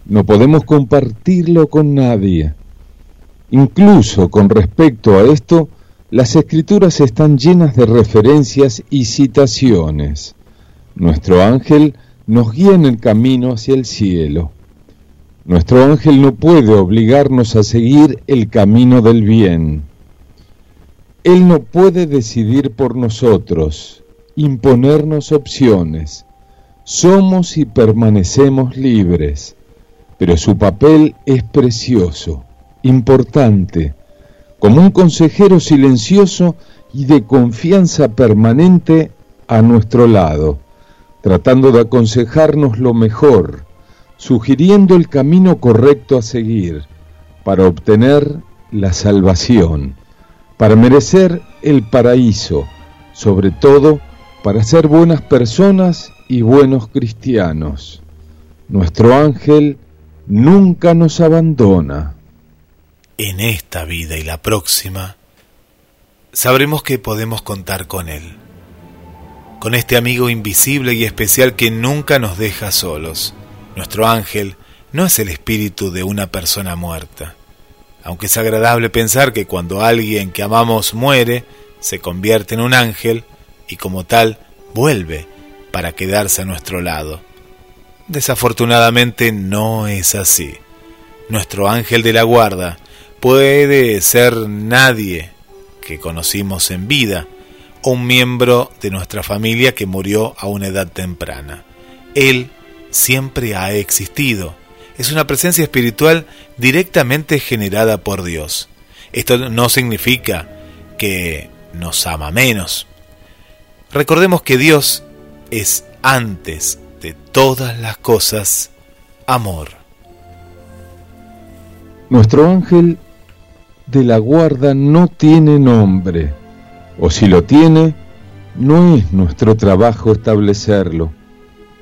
no podemos compartirlo con nadie. Incluso con respecto a esto, las escrituras están llenas de referencias y citaciones. Nuestro ángel nos guía en el camino hacia el cielo. Nuestro ángel no puede obligarnos a seguir el camino del bien. Él no puede decidir por nosotros, imponernos opciones. Somos y permanecemos libres pero su papel es precioso, importante, como un consejero silencioso y de confianza permanente a nuestro lado, tratando de aconsejarnos lo mejor, sugiriendo el camino correcto a seguir para obtener la salvación, para merecer el paraíso, sobre todo para ser buenas personas y buenos cristianos. Nuestro ángel nunca nos abandona. En esta vida y la próxima, sabremos que podemos contar con Él, con este amigo invisible y especial que nunca nos deja solos. Nuestro ángel no es el espíritu de una persona muerta, aunque es agradable pensar que cuando alguien que amamos muere, se convierte en un ángel y como tal vuelve para quedarse a nuestro lado Desafortunadamente no es así. Nuestro ángel de la guarda puede ser nadie que conocimos en vida o un miembro de nuestra familia que murió a una edad temprana. Él siempre ha existido. Es una presencia espiritual directamente generada por Dios. Esto no significa que nos ama menos. Recordemos que Dios es antes todas las cosas, amor. Nuestro ángel de la guarda no tiene nombre, o si lo tiene, no es nuestro trabajo establecerlo.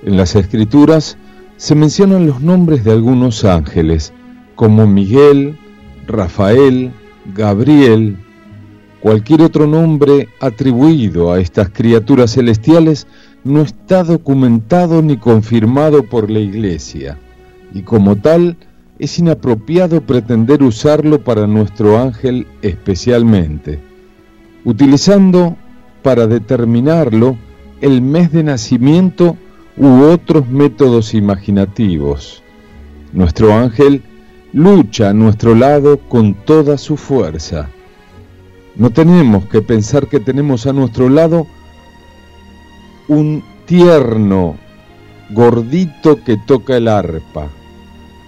En las escrituras se mencionan los nombres de algunos ángeles, como Miguel, Rafael, Gabriel, cualquier otro nombre atribuido a estas criaturas celestiales no está documentado ni confirmado por la Iglesia, y como tal es inapropiado pretender usarlo para nuestro ángel especialmente, utilizando para determinarlo el mes de nacimiento u otros métodos imaginativos. Nuestro ángel lucha a nuestro lado con toda su fuerza. No tenemos que pensar que tenemos a nuestro lado un tierno gordito que toca el arpa.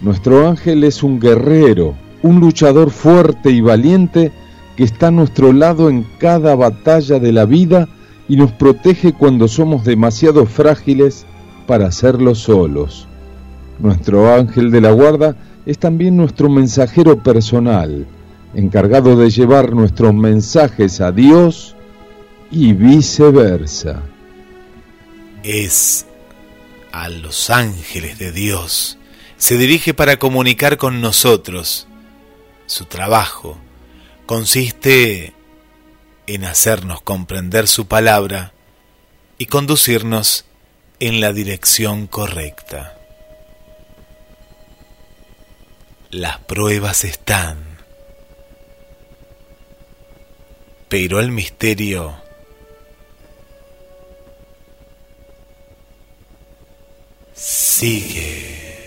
Nuestro ángel es un guerrero, un luchador fuerte y valiente que está a nuestro lado en cada batalla de la vida y nos protege cuando somos demasiado frágiles para hacerlo solos. Nuestro ángel de la guarda es también nuestro mensajero personal, encargado de llevar nuestros mensajes a Dios y viceversa. Es a los ángeles de Dios. Se dirige para comunicar con nosotros. Su trabajo consiste en hacernos comprender su palabra y conducirnos en la dirección correcta. Las pruebas están, pero el misterio sigue.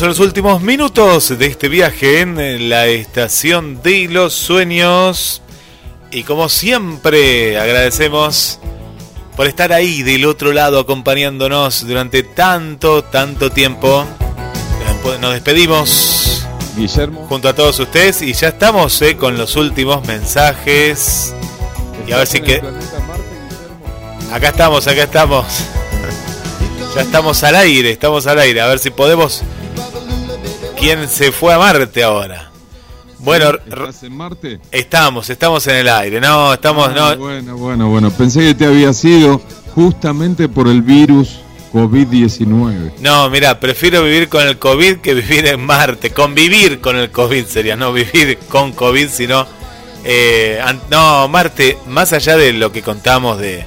En los últimos minutos de este viaje en la estación de los sueños. Y como siempre, agradecemos por estar ahí del otro lado acompañándonos durante tanto, tanto tiempo. Nos despedimos. Guillermo. Junto a todos ustedes y ya estamos eh, con los últimos mensajes. Y a ver si que... Acá estamos, acá estamos. <laughs> ya estamos al aire, estamos al aire. A ver si podemos ¿Quién se fue a Marte ahora? Bueno, ¿Estás en Marte? Estamos, estamos en el aire. No, estamos, ah, Bueno, bueno, bueno. Pensé que te había sido justamente por el virus COVID-19. No, mira, prefiero vivir con el COVID que vivir en Marte. Convivir con el COVID sería, no vivir con COVID, sino... Eh, no, Marte, más allá de lo que contamos de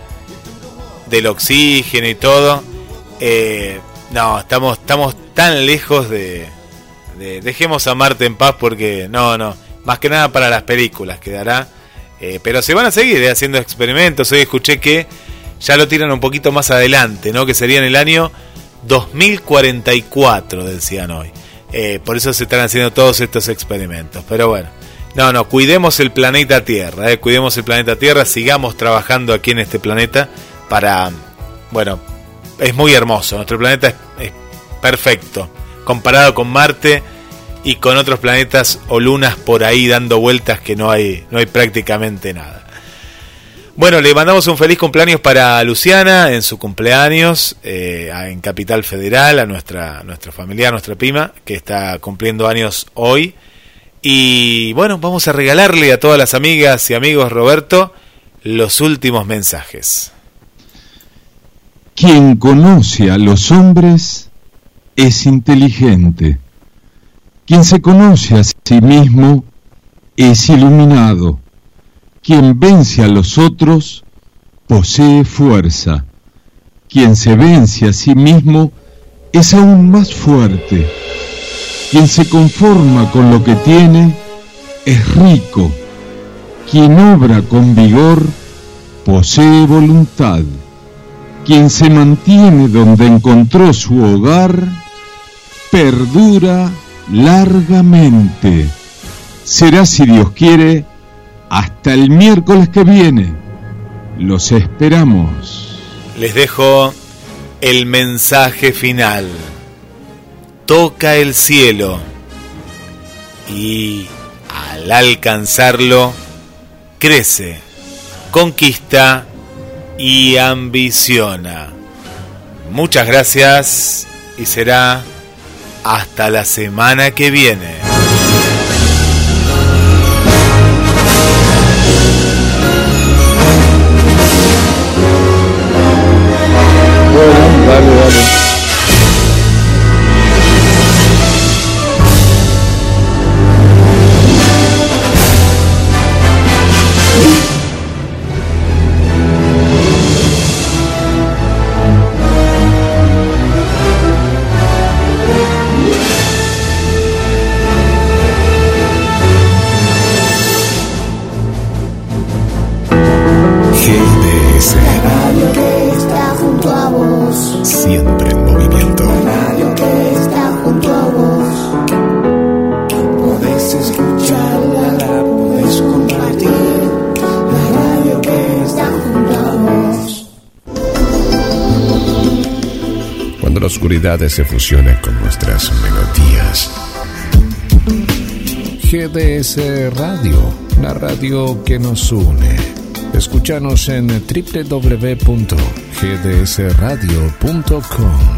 del oxígeno y todo, eh, no, estamos, estamos tan lejos de, Dejemos a Marte en paz porque no, no, más que nada para las películas quedará. Eh, pero se van a seguir haciendo experimentos. Hoy escuché que ya lo tiran un poquito más adelante, ¿no? Que sería en el año 2044, decían hoy. Eh, por eso se están haciendo todos estos experimentos. Pero bueno, no, no, cuidemos el planeta Tierra, eh, cuidemos el planeta Tierra, sigamos trabajando aquí en este planeta para, bueno, es muy hermoso, nuestro planeta es, perfecto, comparado con Marte y con otros planetas o lunas por ahí dando vueltas que no hay, no hay prácticamente nada. Bueno, le mandamos un feliz cumpleaños para Luciana en su cumpleaños eh, en Capital Federal, a nuestra, nuestra familia, nuestra prima, que está cumpliendo años hoy. Y bueno, vamos a regalarle a todas las amigas y amigos, Roberto, los últimos mensajes. Quien conoce a los hombres es inteligente. Quien se conoce a sí mismo es iluminado. Quien vence a los otros posee fuerza. Quien se vence a sí mismo es aún más fuerte. Quien se conforma con lo que tiene es rico. Quien obra con vigor posee voluntad. Quien se mantiene donde encontró su hogar perdura largamente. Será, si Dios quiere, hasta el miércoles que viene. Los esperamos. Les dejo el mensaje final. Toca el cielo y al alcanzarlo crece, conquista y ambiciona. Muchas gracias y será hasta la semana que viene. Se fusionan con nuestras melodías. GDS Radio, la radio que nos une. Escúchanos en www.gdsradio.com.